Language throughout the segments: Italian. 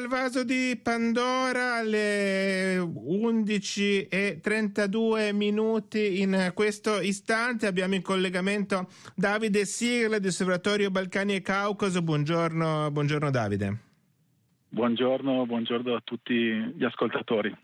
Il vaso di Pandora alle 11 e 32 minuti in questo istante abbiamo in collegamento Davide Sigla di Osservatorio Balcani e Caucaso. Buongiorno, buongiorno Davide. Buongiorno, buongiorno a tutti gli ascoltatori.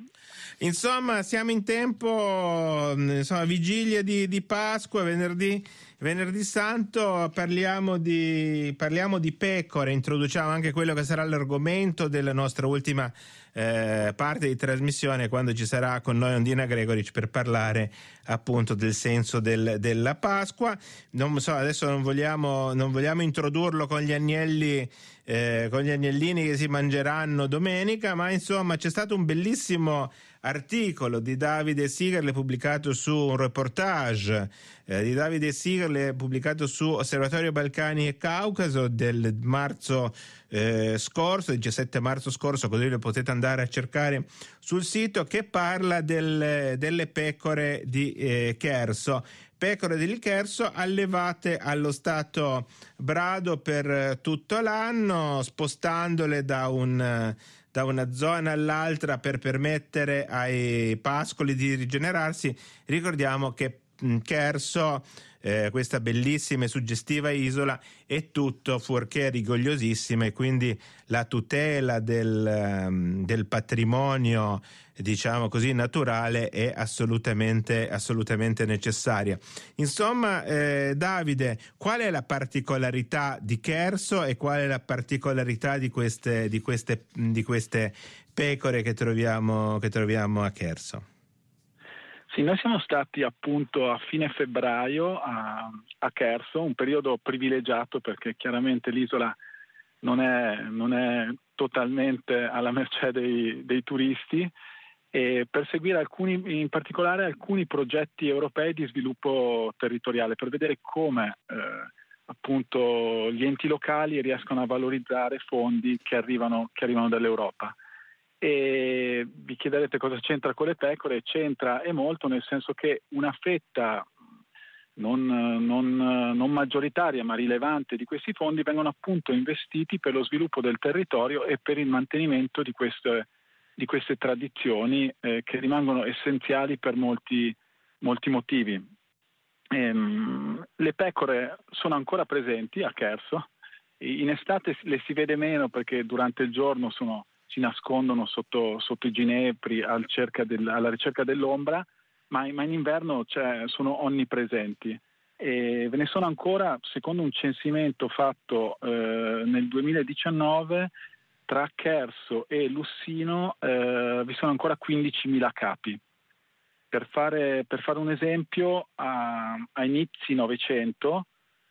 Insomma, siamo in tempo, insomma, vigilia di, di Pasqua, venerdì, venerdì Santo, parliamo di, parliamo di pecore, introduciamo anche quello che sarà l'argomento della nostra ultima eh, parte di trasmissione quando ci sarà con noi Ondina Gregoric per parlare appunto del senso del, della Pasqua. Non so, adesso non vogliamo, non vogliamo introdurlo con gli agnelli eh, con gli agnellini che si mangeranno domenica, ma insomma c'è stato un bellissimo articolo di Davide Sigerle pubblicato su un reportage eh, di Davide Sigerle pubblicato su Osservatorio Balcani e Caucaso del marzo eh, scorso, il 17 marzo scorso, così lo potete andare a cercare sul sito, che parla del, delle pecore di eh, Cherso. Pecore di Cherso allevate allo stato brado per tutto l'anno, spostandole da, un, da una zona all'altra per permettere ai pascoli di rigenerarsi. Ricordiamo che Cherso eh, questa bellissima e suggestiva isola è tutto fuorché rigogliosissima e quindi la tutela del, um, del patrimonio diciamo così naturale è assolutamente, assolutamente necessaria. Insomma, eh, Davide, qual è la particolarità di Cherso e qual è la particolarità di queste, di queste, di queste pecore che troviamo, che troviamo a Cherso? Sì, noi siamo stati appunto a fine febbraio a, a Cherso, un periodo privilegiato perché chiaramente l'isola non è, non è totalmente alla mercé dei, dei turisti e per seguire alcuni, in particolare alcuni progetti europei di sviluppo territoriale, per vedere come eh, appunto gli enti locali riescono a valorizzare fondi che arrivano, che arrivano dall'Europa. E vi chiederete cosa c'entra con le pecore, c'entra e molto nel senso che una fetta non, non, non, maggioritaria ma rilevante di questi fondi vengono appunto investiti per lo sviluppo del territorio e per il mantenimento di queste, di queste tradizioni eh, che rimangono essenziali per molti, molti motivi. Ehm, le pecore sono ancora presenti a Cherso, in estate le si vede meno perché durante il giorno sono si nascondono sotto, sotto i ginepri al del, alla ricerca dell'ombra, ma, ma in inverno cioè, sono onnipresenti. E ve ne sono ancora, secondo un censimento fatto eh, nel 2019, tra Cherso e Lussino eh, vi sono ancora 15.000 capi. Per fare, per fare un esempio, a, a inizi Novecento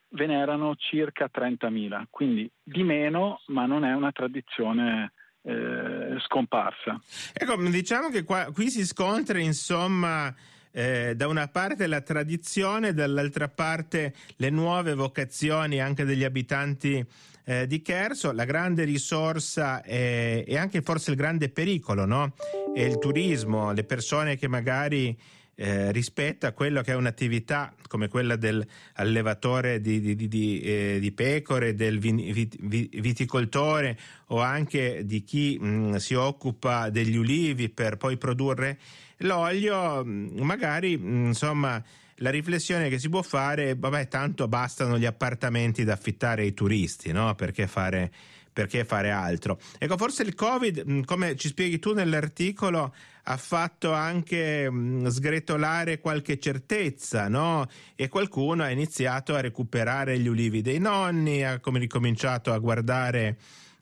ve n'erano circa 30.000, quindi di meno, ma non è una tradizione eh, scomparsa. Ecco, diciamo che qua, qui si scontra insomma eh, da una parte la tradizione, dall'altra parte le nuove vocazioni anche degli abitanti eh, di Cherso, la grande risorsa e, anche forse il grande pericolo, no? È il turismo, le persone che magari eh, rispetto a quello che è un'attività come quella dell'allevatore di, di, di, eh, di pecore, del vit, viticoltore o anche di chi mh, mm, si occupa degli ulivi per poi produrre l'olio, mm, magari mh, mm, insomma la riflessione che si può fare vabbè, tanto bastano gli appartamenti da affittare ai turisti, no? Perché fare, perché fare altro? Ecco, forse il Covid, come ci spieghi tu nell'articolo, ha fatto anche mh, sgretolare qualche certezza, no? E qualcuno ha iniziato a recuperare gli ulivi dei nonni, ha ricominciato a guardare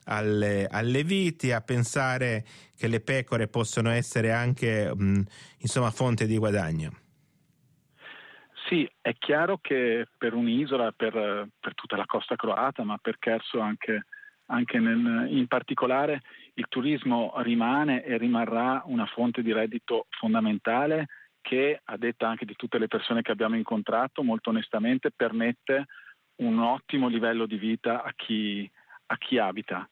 alle, alle, viti, a pensare che le pecore possono essere anche mh, insomma fonte di guadagno. Sì, è chiaro che per un'isola, per, per tutta la costa croata, ma per Cherso anche, anche nel, in particolare, il turismo rimane e rimarrà una fonte di reddito fondamentale che, a detta anche di tutte le persone che abbiamo incontrato, molto onestamente permette un ottimo livello di vita a chi, a chi abita.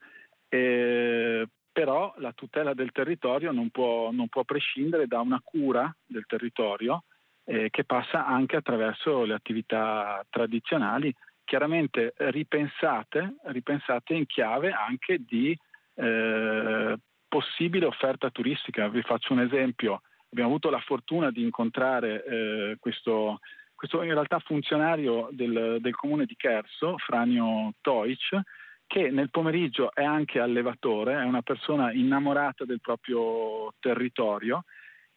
E, però la tutela del territorio non può, non può prescindere da una cura del territorio eh, che passa anche attraverso le attività tradizionali, chiaramente ripensate, ripensate in chiave anche di eh, possibile offerta turistica. Vi faccio un esempio. Abbiamo avuto la fortuna di incontrare eh, questo, questo, in realtà funzionario del, del comune di Cherso, Franio Toic, che nel pomeriggio è anche allevatore, è una persona innamorata del proprio territorio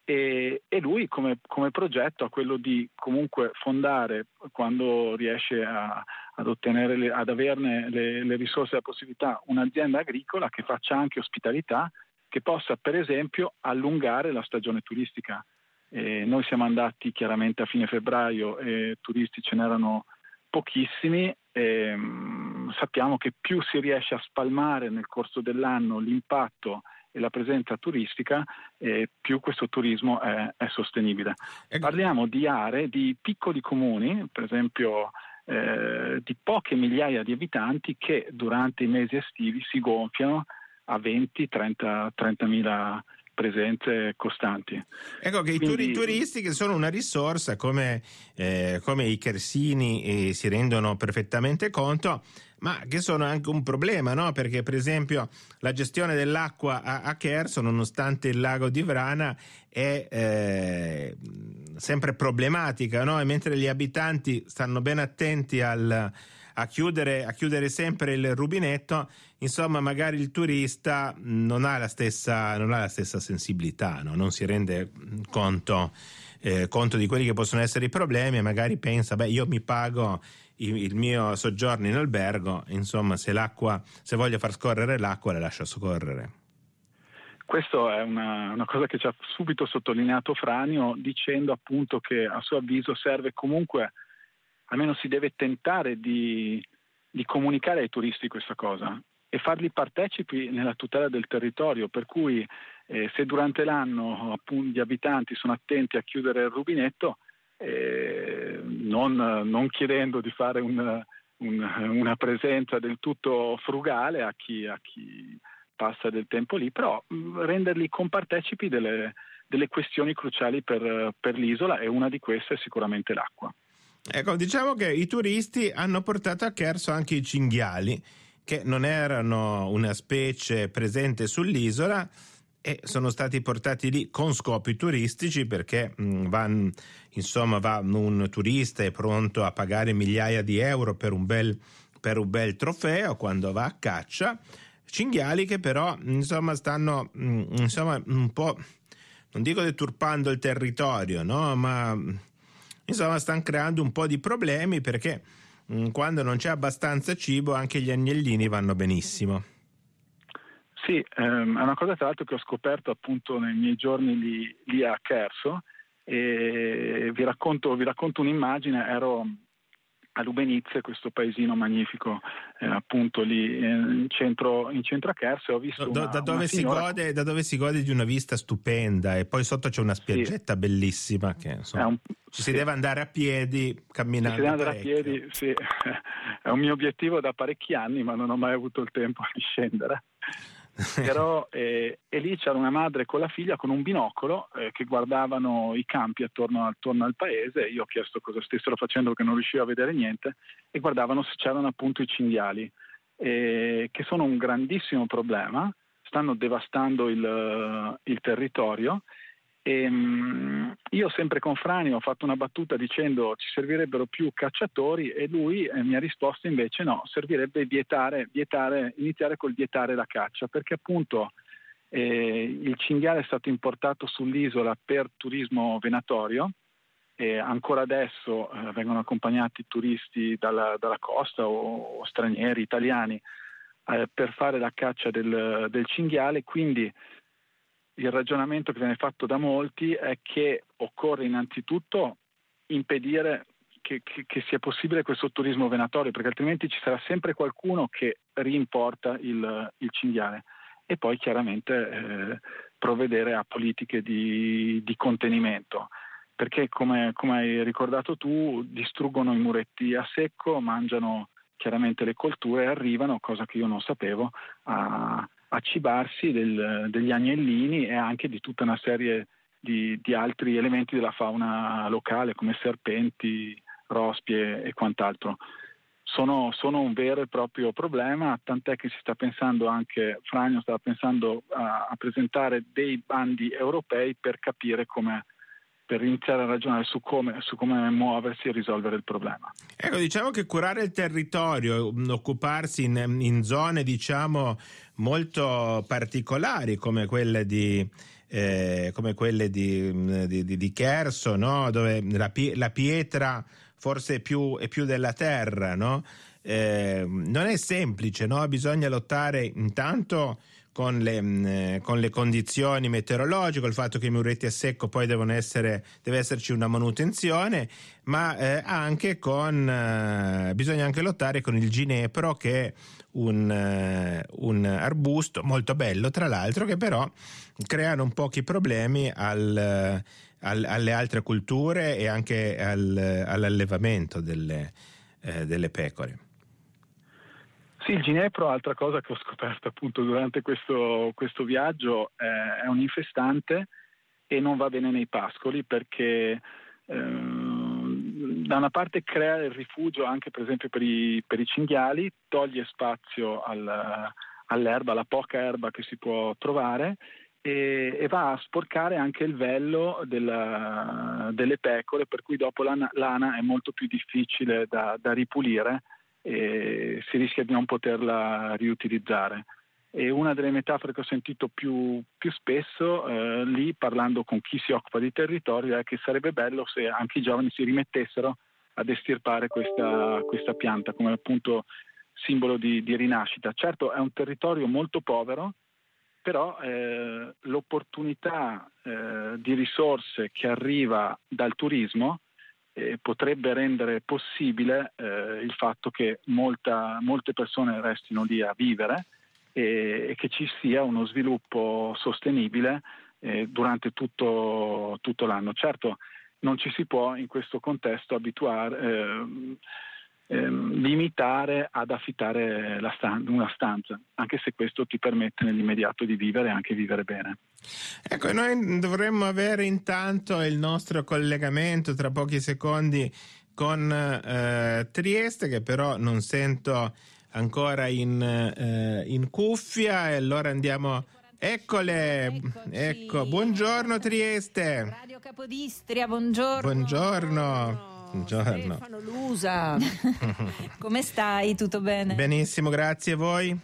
e, e lui come, come, progetto ha quello di comunque fondare, quando riesce a, ad, ottenere, ad averne le, le risorse e la possibilità, un'azienda agricola che faccia anche ospitalità, che possa per esempio allungare la stagione turistica. E noi siamo andati chiaramente a fine febbraio e turisti ce n'erano pochissimi. E, um, sappiamo che più si riesce a spalmare nel corso dell'anno l'impatto e la presenza turistica, eh, più questo turismo è, è sostenibile. Ecco. Parliamo di aree, di piccoli comuni, per esempio eh, di poche migliaia di abitanti che durante i mesi estivi si gonfiano a 20-30 mila presenze costanti. Ecco che Quindi... i turisti che sono una risorsa come, eh, come i Chersini eh, si rendono perfettamente conto, ma che sono anche un problema, no? perché per esempio la gestione dell'acqua a, a Cherso, nonostante il lago di Vrana, è eh, sempre problematica, no? e mentre gli abitanti stanno ben attenti al a chiudere, a chiudere sempre il rubinetto, insomma magari il turista non ha la stessa, ha la stessa sensibilità, no? non si rende conto, eh, conto, di quelli che possono essere i problemi e magari pensa, beh io mi pago il, mio soggiorno in albergo, insomma se, l'acqua, se voglio far scorrere l'acqua la lascio scorrere. Questo è una, una, cosa che ci ha subito sottolineato Franio dicendo appunto che a suo avviso serve comunque almeno si deve tentare di, di comunicare ai turisti questa cosa e farli partecipi nella tutela del territorio, per cui eh, se durante l'anno appunto, gli abitanti sono attenti a chiudere il rubinetto, eh, non, non, chiedendo di fare un, un, una presenza del tutto frugale a chi, a chi, passa del tempo lì, però mm, renderli compartecipi delle, delle questioni cruciali per, per l'isola e una di queste è sicuramente l'acqua. Ecco, diciamo che i turisti hanno portato a Cherso anche i cinghiali, che non erano una specie presente sull'isola e sono stati portati lì con scopi turistici perché mh, mm, van, insomma, va un turista è pronto a pagare migliaia di euro per un bel, per un bel trofeo quando va a caccia. Cinghiali che però insomma stanno mh, mm, insomma, un po' non dico deturpando il territorio, no? ma Insomma, stanno creando un po' di problemi perché mh, mm, quando non c'è abbastanza cibo anche gli agnellini vanno benissimo. Sì, ehm, è una cosa tra l'altro che ho scoperto appunto nei miei giorni lì, lì a Cherso e vi racconto, vi racconto un'immagine, ero a Lubenizze, questo paesino magnifico eh, appunto lì eh, in centro, in centro a Kerse. Ho visto da, una, da, dove signora... gode, da, dove si gode, di una vista stupenda e poi sotto c'è una spiaggetta sì. bellissima che insomma, un... ci si deve andare a piedi camminando. Si deve andare parecchio. a piedi, sì. è un mio obiettivo da parecchi anni ma non ho mai avuto il tempo di scendere. Però, eh, e lì c'era una madre con la figlia con un binocolo eh, che guardavano i campi attorno, attorno, al paese. Io ho chiesto cosa stessero facendo perché non riuscivo a vedere niente. E guardavano se c'erano appunto i cinghiali, eh, che sono un grandissimo problema, stanno devastando il, il territorio e, ehm, io sempre con Frani ho fatto una battuta dicendo ci servirebbero più cacciatori e lui eh, mi ha risposto invece no, servirebbe vietare, vietare, iniziare col vietare la caccia perché appunto eh, il cinghiale è stato importato sull'isola per turismo venatorio e ancora adesso eh, vengono accompagnati turisti dalla, dalla costa o, o, stranieri italiani eh, per fare la caccia del, del cinghiale, quindi il ragionamento che viene fatto da molti è che occorre innanzitutto impedire che, che, che, sia possibile questo turismo venatorio, perché altrimenti ci sarà sempre qualcuno che rimporta il, il cinghiale. E poi chiaramente eh, provvedere a politiche di, di contenimento, perché come, come, hai ricordato tu distruggono i muretti a secco, mangiano chiaramente le colture e arrivano, cosa che io non sapevo, a, a cibarsi del, degli agnellini e anche di tutta una serie di, di, altri elementi della fauna locale come serpenti, rospi e, e quant'altro. sono, sono, un vero e proprio problema, tant'è che si sta pensando anche, Fragno stava pensando a, a presentare dei bandi europei per capire come per iniziare a ragionare su come, su come, muoversi e risolvere il problema. Ecco, diciamo che curare il territorio, occuparsi in, in zone diciamo molto particolari come quelle di, eh, come quelle di, di, di Cherso, no? dove la, la, pietra forse è più, è più della terra, no? eh, non è semplice, no? bisogna lottare intanto con le, mm, eh, con le, condizioni meteorologiche, il fatto che i muretti a secco poi devono essere, deve esserci una manutenzione, ma eh, anche con, eh, bisogna anche lottare con il ginepro che è un, eh, un, arbusto molto bello tra l'altro che però creano pochi problemi al, al, alle altre culture e anche al, all'allevamento delle, eh, delle pecore. Sì, il ginepro, altra cosa che ho scoperto appunto durante questo, questo viaggio, eh, è un infestante e non va bene nei pascoli perché eh, da una parte crea il rifugio anche per esempio per i, per i cinghiali, toglie spazio al, all'erba, alla poca erba che si può trovare e, e va a sporcare anche il vello della, delle pecore per cui dopo l'ana, l'ana è molto più difficile da, da ripulire si rischia di non poterla riutilizzare. E una delle metafore che ho sentito più, più spesso eh, lì parlando con chi si occupa di territorio è che sarebbe bello se anche i giovani si rimettessero ad estirpare questa, questa pianta come appunto simbolo di, di, rinascita. Certo è un territorio molto povero, però eh, l'opportunità eh, di risorse che arriva dal turismo eh, potrebbe rendere possibile eh, il fatto che molta, molte persone restino lì a vivere e, e che ci sia uno sviluppo sostenibile eh, durante tutto, tutto, l'anno. Certo, non ci si può in questo contesto abituare ehm, ehm, limitare ad affittare stan- una stanza, anche se questo ti permette nell'immediato di vivere e anche vivere bene. Ecco, noi dovremmo avere intanto il nostro collegamento tra pochi secondi con eh, Trieste, che però non sento ancora in, eh, in cuffia, e allora andiamo. Eccole, Eccoci. ecco, buongiorno Trieste. Radio Capodistria, buongiorno. Buongiorno. Buongiorno. Stefano Lusa. Come stai? Tutto bene? Benissimo, grazie a voi.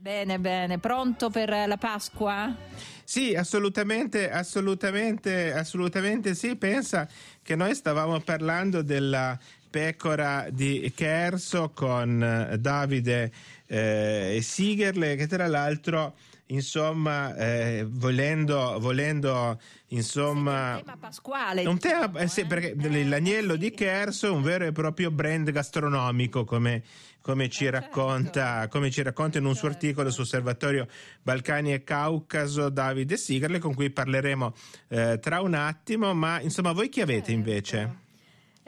Bene, bene. Pronto per la Pasqua? Sì, assolutamente, assolutamente, assolutamente sì. Pensa che noi stavamo parlando della pecora di Kerso con eh, Davide eh, Sigerle, che tra l'altro insomma, eh, volendo, volendo insomma, sì, un tema pasquale. Un tema, diciamo, eh, sì, perché eh, l'agnello di Kerso è un vero e proprio brand gastronomico, come, come, ci, eh, certo. racconta, come ci racconta in un suo certo. articolo su Osservatorio Balcani e Caucaso Davide Sigerle, con cui parleremo eh, tra un attimo. Ma insomma, voi chi avete certo. invece?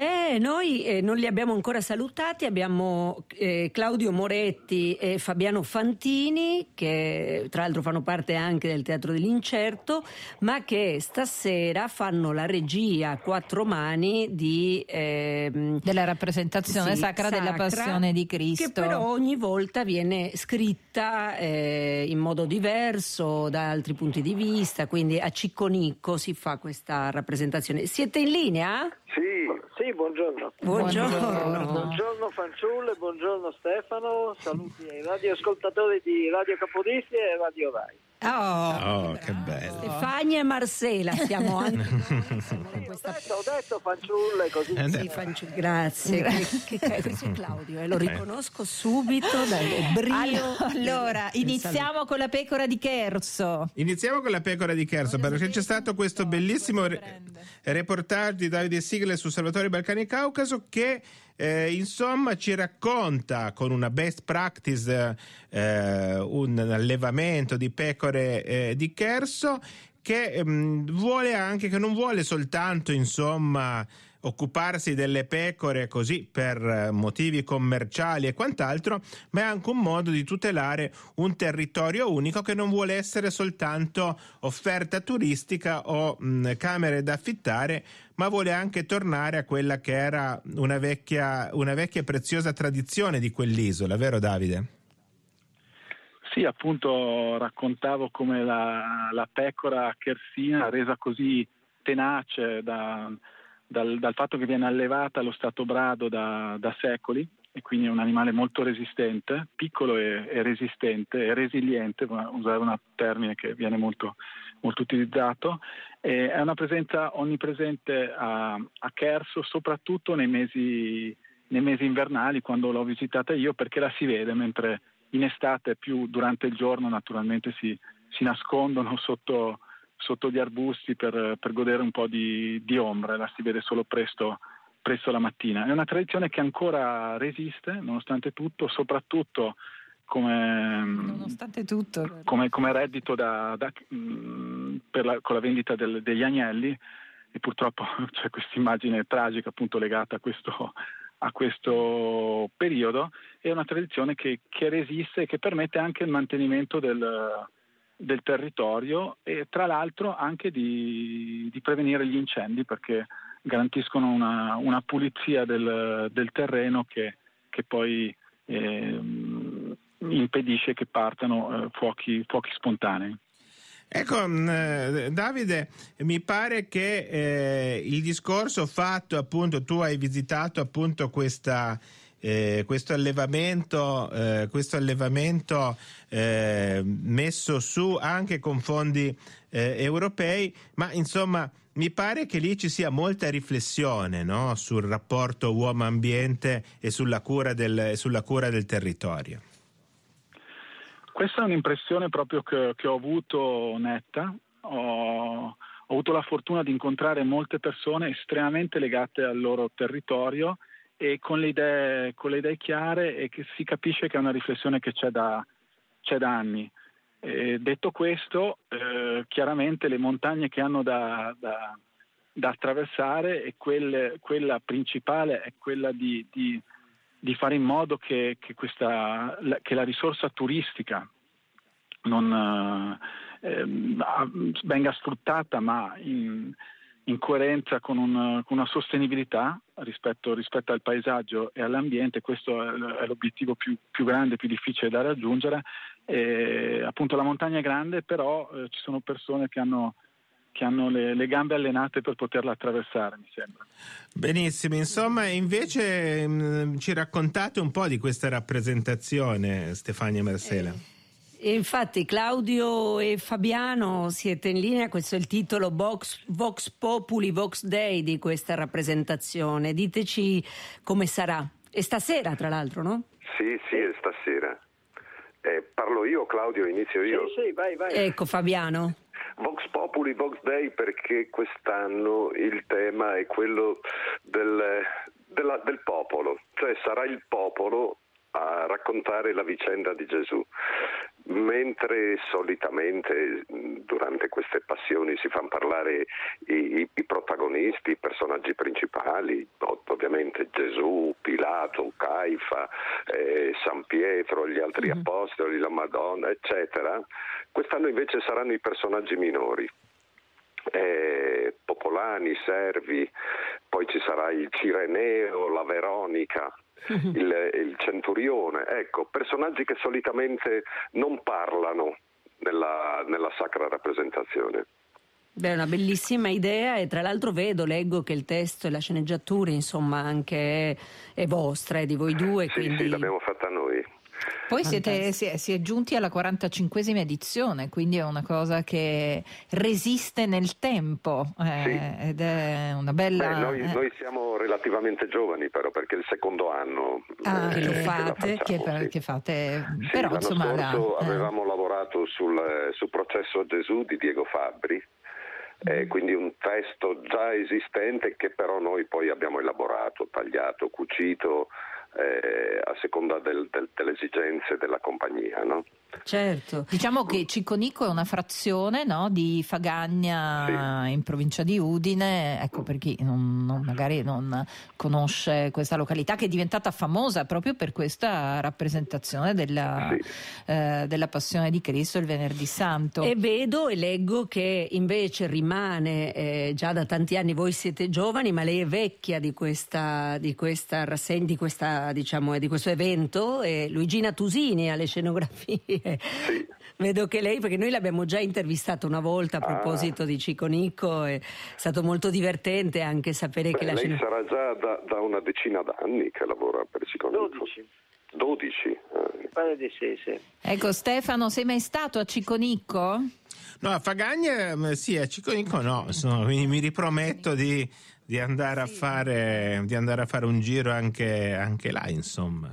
Eh, noi eh, non li abbiamo ancora salutati, abbiamo eh, Claudio Moretti e Fabiano Fantini, che tra l'altro fanno parte anche del Teatro dell'Incerto, ma che stasera fanno la regia a quattro mani di, ehm, della rappresentazione sì, sacra, sacra, della Passione di Cristo. Che però ogni volta viene scritta eh, in modo diverso, da altri punti di vista, quindi a Cicconicco si fa questa rappresentazione. Siete in linea? Sì, sì, buongiorno. Buongiorno. Buongiorno, fanciulle, buongiorno Stefano, saluti ai radioascoltatori di Radio Capodistria e Radio Rai. Oh, oh che bello. Stefania e Marcela siamo anche noi. questa... ho, detto, fanciulle così. Eh, sì, fanciulle, grazie. che, che, questo è Claudio, eh, lo riconosco subito dal brio. Allora, iniziamo con la pecora di Kerso. Iniziamo con la pecora di Kerso perché c'è stato questo bellissimo re- reportage di Davide Sigle su Salvatore Balcani Caucaso che eh, insomma ci racconta con una best practice eh, un allevamento di pecore eh, di Kerso che mh, mm, vuole anche che non vuole soltanto insomma occuparsi delle pecore così per eh, motivi commerciali e quant'altro, ma è anche un modo di tutelare un territorio unico che non vuole essere soltanto offerta turistica o mh, camere da affittare, ma vuole anche tornare a quella che era una vecchia, una vecchia preziosa tradizione di quell'isola, vero Davide? Sì, appunto raccontavo come la, la pecora chersina resa così tenace da, dal, dal, fatto che viene allevata allo stato brado da, da, secoli e quindi è un animale molto resistente, piccolo e, e resistente e resiliente, usare un termine che viene molto, molto utilizzato, e è una presenza onnipresente a, a Cherso, soprattutto nei mesi, nei mesi invernali, quando l'ho visitata io, perché la si vede mentre in estate più durante il giorno naturalmente si, si nascondono sotto, sotto, gli arbusti per, per, godere un po' di, di ombra, la si vede solo presto, presto la mattina. È una tradizione che ancora resiste nonostante tutto, soprattutto come, come, come reddito da, da, mm, la, con la vendita del, degli agnelli e purtroppo c'è questa immagine tragica appunto legata a questo, a questo periodo, è una tradizione che, che, resiste e che permette anche il mantenimento del, del territorio e tra l'altro anche di, di, prevenire gli incendi perché garantiscono una, una pulizia del, del, terreno che, che poi eh, impedisce che partano eh, fuochi, fuochi spontanei. Ecco, mm, eh, Davide, mi pare che eh, il discorso fatto, appunto, tu hai visitato appunto questa, eh, questo allevamento, eh, questo allevamento eh, messo su anche con fondi europei, ma insomma mi pare che lì ci sia molta riflessione no? sul rapporto uomo-ambiente e sulla cura del, sulla cura del territorio. Questa è un'impressione proprio che, che ho avuto netta. Ho, ho, avuto la fortuna di incontrare molte persone estremamente legate al loro territorio e con le idee, con le idee chiare e che si capisce che è una riflessione che c'è da, c'è da anni. E detto questo, eh, chiaramente le montagne che hanno da, da, da attraversare e quelle, quella principale è quella di, di di fare in modo che, che, questa, che la risorsa turistica non eh, venga sfruttata ma in, in coerenza con, un, con, una sostenibilità rispetto, rispetto, al paesaggio e all'ambiente, questo è, l'obiettivo più, più grande, più difficile da raggiungere. E, appunto la montagna è grande, però eh, ci sono persone che hanno che hanno le, le, gambe allenate per poterla attraversare, mi sembra. Benissimo, insomma, invece mh, mm, ci raccontate un po' di questa rappresentazione, Stefania Mersela. Eh, infatti Claudio e Fabiano siete in linea, questo è il titolo Vox, Vox Populi, Vox Day di questa rappresentazione. Diteci come sarà. E stasera, tra l'altro, no? Sì, sì, è stasera. Eh, parlo io, Claudio, inizio io. Sì, sì, vai, vai. Ecco, Fabiano. Vox Populi, Vox Day perché quest'anno il tema è quello del, della, del popolo, cioè sarà il popolo a raccontare la vicenda di Gesù, mentre solitamente durante queste passioni si fanno parlare i, i protagonisti, i personaggi principali, ovviamente Gesù, Pilato, Caifa, eh, San Pietro, gli altri mm-hmm. apostoli, la Madonna, eccetera, quest'anno invece saranno i personaggi minori. Eh, popolani, servi, poi ci sarà il Cireneo, la Veronica, il, il centurione, ecco, personaggi che solitamente non parlano nella, nella sacra rappresentazione. Beh, è una bellissima idea e tra l'altro vedo, leggo che il testo e la sceneggiatura insomma anche è, è vostra, è di voi due. Sì, quindi... sì, l'abbiamo fatta noi. Poi siete, si, è, si, è, giunti alla 45esima edizione, quindi è una cosa che resiste nel tempo eh, sì. ed è una bella... Beh, noi, eh. noi, siamo relativamente giovani però perché è il secondo anno ah, eh, che lo fate, che, facciamo, che, sì. che fate... Sì, però l'anno insomma... scorso la, eh. avevamo lavorato sul, sul processo a Gesù di Diego Fabbri eh, quindi un testo già esistente che però noi poi abbiamo elaborato, tagliato, cucito, eh, a seconda del, del, delle esigenze della compagnia. No? Certo, diciamo che Ciconico è una frazione no, di Fagagna sì. in provincia di Udine, ecco per chi non, non, magari non conosce questa località che è diventata famosa proprio per questa rappresentazione della, sì. eh, della Passione di Cristo il venerdì santo. E vedo e leggo che invece rimane eh, già da tanti anni, voi siete giovani, ma lei è vecchia di questa, di questa rassegna, di, questa, diciamo, di questo evento, e Luigina Tusini alle scenografie. Sì. Vedo che lei, perché noi l'abbiamo già intervistata una volta a ah. proposito ah. di Ciconico, è stato molto divertente anche sapere Beh, che la lei sarà già da, da, una decina d'anni che lavora per Ciconico. 12. 12? Eh. Pare di sì, sì. Ecco Stefano, sei mai stato a Ciconico? No, a Fagagna mm, sì, a Ciconico no, insomma, mi, mi riprometto di, di, andare fare, di, andare a fare, un giro anche, anche là, insomma.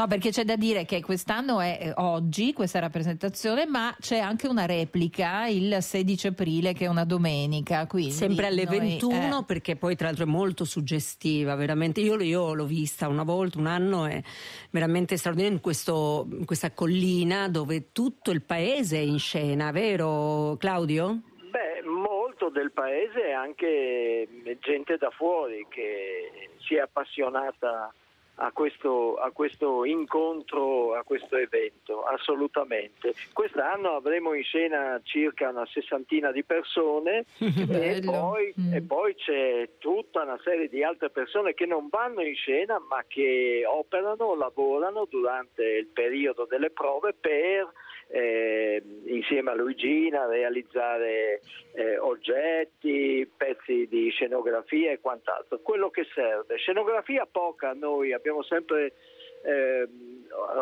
No, perché c'è da dire che quest'anno è eh, oggi questa rappresentazione, ma c'è anche una replica il 16 aprile che è una domenica. Sempre alle noi, 21 eh... perché poi tra l'altro è molto suggestiva, veramente. Io, io, l'ho vista una volta, un anno, è veramente straordinaria in, questo, in questa collina dove tutto il paese è in scena, vero Claudio? Beh, molto del paese e anche gente da fuori che si è appassionata a questo, a questo, incontro, a questo evento, assolutamente. Quest'anno avremo in scena circa una sessantina di persone e poi, mm. e poi, c'è tutta una serie di altre persone che non vanno in scena ma che operano, lavorano durante il periodo delle prove per eh, insieme a Luigina realizzare eh, oggetti, pezzi di scenografia e quant'altro. Quello che serve. Scenografia poca, noi abbiamo sempre eh,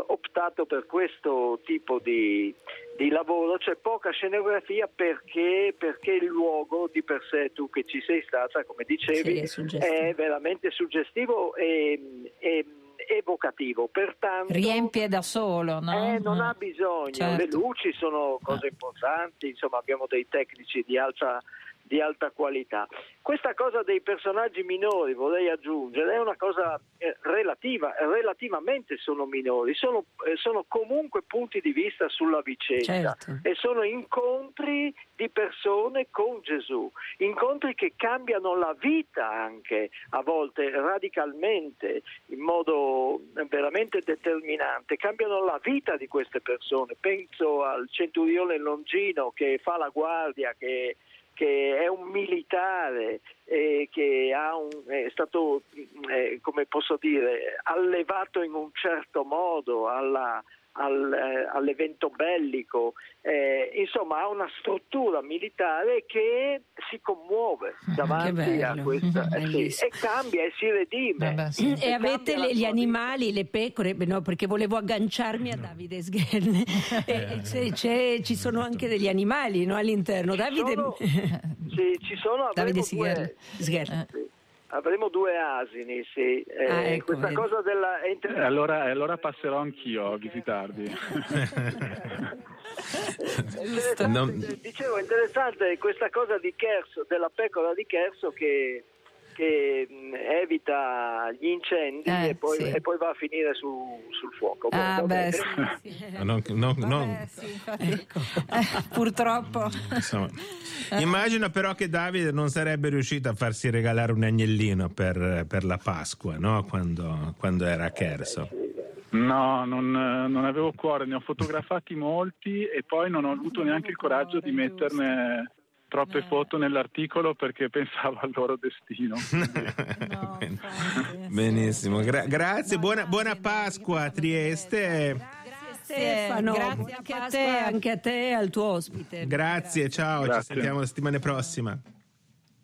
optato per questo tipo di, di, lavoro, c'è poca scenografia perché, perché, il luogo di per sé, tu che ci sei stata, come dicevi, sì, è, è, veramente suggestivo e, e evocativo, pertanto riempie da solo, no? eh, non ha bisogno, certo. le luci sono cose importanti, insomma abbiamo dei tecnici di alta di alta qualità. Questa cosa dei personaggi minori, vorrei aggiungere, è una cosa eh, relativa, relativamente sono minori, sono, eh, sono, comunque punti di vista sulla vicenda certo. e sono incontri di persone con Gesù, incontri che cambiano la vita anche, a volte radicalmente, in modo veramente determinante, cambiano la vita di queste persone. Penso al centurione Longino che fa la guardia, che che è un militare eh, che un, è stato, eh, come posso dire, allevato in un certo modo alla, al, eh, all'evento bellico, eh, insomma ha una struttura militare che si commuove ah, davanti a questa eh, sì, e cambia e si redime. Vabbè, sì. E, e avete le, gli animali, le pecore, no, perché volevo agganciarmi a Davide Sgherne. e, c'è, c'è, ci sono anche degli animali no, all'interno. Ci Davide... Sono, sì, ci sono Davide Sgherne. Sgherne. Sì. Avremo due asini, sì. Eh, ah, ecco, questa cosa della... Inter... Allora, allora, passerò anch'io a visitarvi. non... Dicevo, interessante questa cosa di Kerso, della pecora di Kerso che che evita gli incendi eh, e, poi, sì. e, poi, va a finire su, sul fuoco. Ah, beh, sì, sì. No, no, no. Ecco. Eh, purtroppo. Insomma, immagino però che Davide non sarebbe riuscito a farsi regalare un agnellino per, per la Pasqua no? quando, quando, era a Cherso. No, non, non, avevo cuore, ne ho fotografati molti e poi non ho avuto neanche il coraggio di metterne troppe foto nell'articolo perché pensavo al loro destino. no, Benissimo, Gra- grazie, buona, buona, Pasqua a Trieste. Grazie Stefano, grazie anche a te, anche a te e al tuo ospite. Grazie, ciao, grazie. ci sentiamo la settimana prossima.